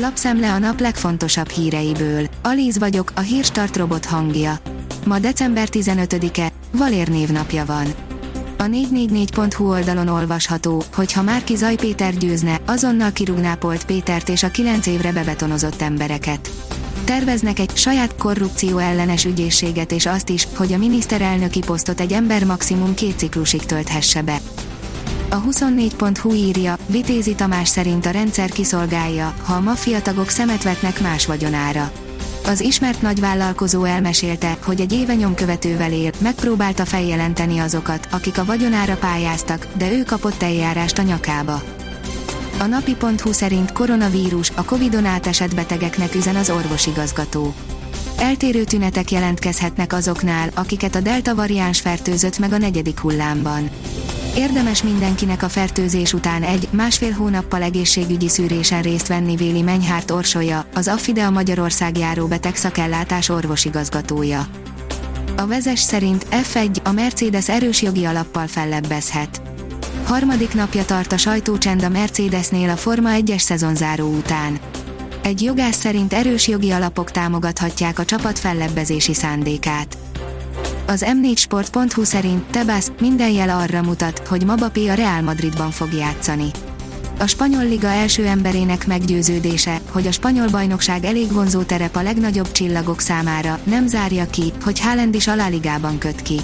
Lapszemle a nap legfontosabb híreiből. Alíz vagyok, a hírstart robot hangja. Ma december 15-e, Valér névnapja van. A 444.hu oldalon olvasható, hogy ha Márki Zaj Péter győzne, azonnal kirúgná Polt Pétert és a 9 évre bebetonozott embereket. Terveznek egy saját korrupció ellenes ügyészséget és azt is, hogy a miniszterelnöki posztot egy ember maximum két ciklusig tölthesse be. A 24.hu írja, Vitézi Tamás szerint a rendszer kiszolgálja, ha a maffiatagok szemet vetnek más vagyonára. Az ismert nagyvállalkozó elmesélte, hogy egy éve nyomkövetővel él, megpróbálta feljelenteni azokat, akik a vagyonára pályáztak, de ő kapott eljárást a nyakába. A napi.hu szerint koronavírus, a Covid-on átesett betegeknek üzen az orvosigazgató. Eltérő tünetek jelentkezhetnek azoknál, akiket a delta variáns fertőzött meg a negyedik hullámban. Érdemes mindenkinek a fertőzés után egy, másfél hónappal egészségügyi szűrésen részt venni Véli Menyhárt Orsolya, az Affidea Magyarország járó beteg szakellátás orvosigazgatója. A vezes szerint F1 a Mercedes erős jogi alappal fellebbezhet. Harmadik napja tart a sajtócsend a Mercedesnél a Forma 1-es szezonzáró után. Egy jogász szerint erős jogi alapok támogathatják a csapat fellebbezési szándékát. Az m4sport.hu szerint Tebász minden jel arra mutat, hogy Mbappé a Real Madridban fog játszani. A spanyol liga első emberének meggyőződése, hogy a spanyol bajnokság elég vonzó terep a legnagyobb csillagok számára, nem zárja ki, hogy Haaland is aláligában köt ki.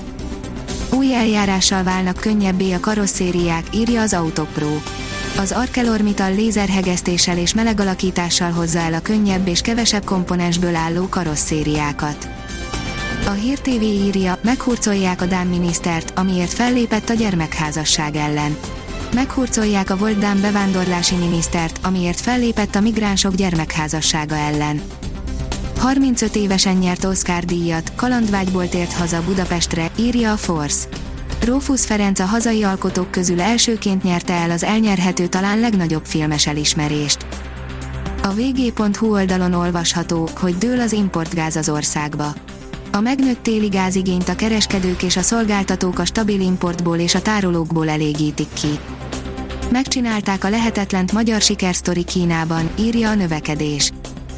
Új eljárással válnak könnyebbé a karosszériák, írja az Autopro. Az ArcelorMittal lézerhegesztéssel és melegalakítással hozza el a könnyebb és kevesebb komponensből álló karosszériákat. A Hír TV írja, meghurcolják a Dán minisztert, amiért fellépett a gyermekházasság ellen. Meghurcolják a volt Dán bevándorlási minisztert, amiért fellépett a migránsok gyermekházassága ellen. 35 évesen nyert Oscar díjat, kalandvágyból tért haza Budapestre, írja a Force. Rófusz Ferenc a hazai alkotók közül elsőként nyerte el az elnyerhető talán legnagyobb filmes elismerést. A vg.hu oldalon olvasható, hogy dől az importgáz az országba. A megnőtt téli gázigényt a kereskedők és a szolgáltatók a stabil importból és a tárolókból elégítik ki. Megcsinálták a lehetetlent magyar sikersztori Kínában, írja a növekedés.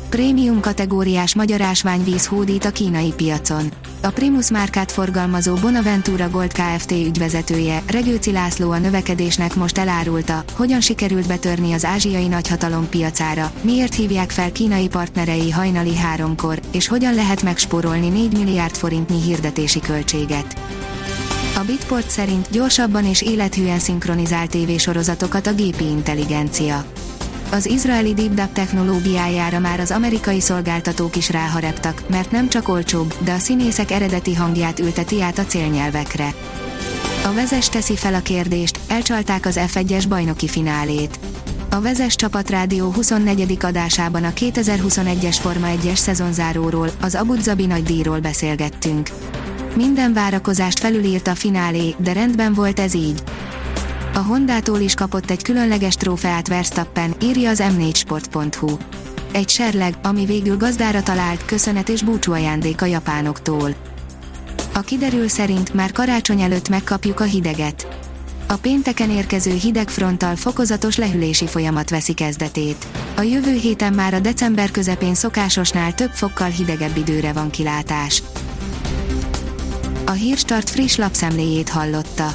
Prémium kategóriás magyar ásványvíz hódít a kínai piacon. A Primus márkát forgalmazó Bonaventura Gold Kft. ügyvezetője, Regőci László a növekedésnek most elárulta, hogyan sikerült betörni az ázsiai nagyhatalom piacára, miért hívják fel kínai partnerei hajnali háromkor, és hogyan lehet megspórolni 4 milliárd forintnyi hirdetési költséget. A Bitport szerint gyorsabban és élethűen szinkronizált tévésorozatokat a gépi intelligencia az izraeli DeepDub technológiájára már az amerikai szolgáltatók is ráhareptak, mert nem csak olcsóbb, de a színészek eredeti hangját ülteti át a célnyelvekre. A Vezes teszi fel a kérdést, elcsalták az F1-es bajnoki finálét. A Vezes Csapatrádió 24. adásában a 2021-es Forma 1-es szezonzáróról, az Abu Dhabi nagy díjról beszélgettünk. Minden várakozást felülírt a finálé, de rendben volt ez így. A Hondától is kapott egy különleges trófeát Verstappen, írja az m4sport.hu. Egy serleg, ami végül gazdára talált, köszönet és búcsú ajándék a japánoktól. A kiderül szerint már karácsony előtt megkapjuk a hideget. A pénteken érkező hidegfronttal fokozatos lehűlési folyamat veszi kezdetét. A jövő héten már a december közepén szokásosnál több fokkal hidegebb időre van kilátás. A Hírstart friss lapszemléjét hallotta.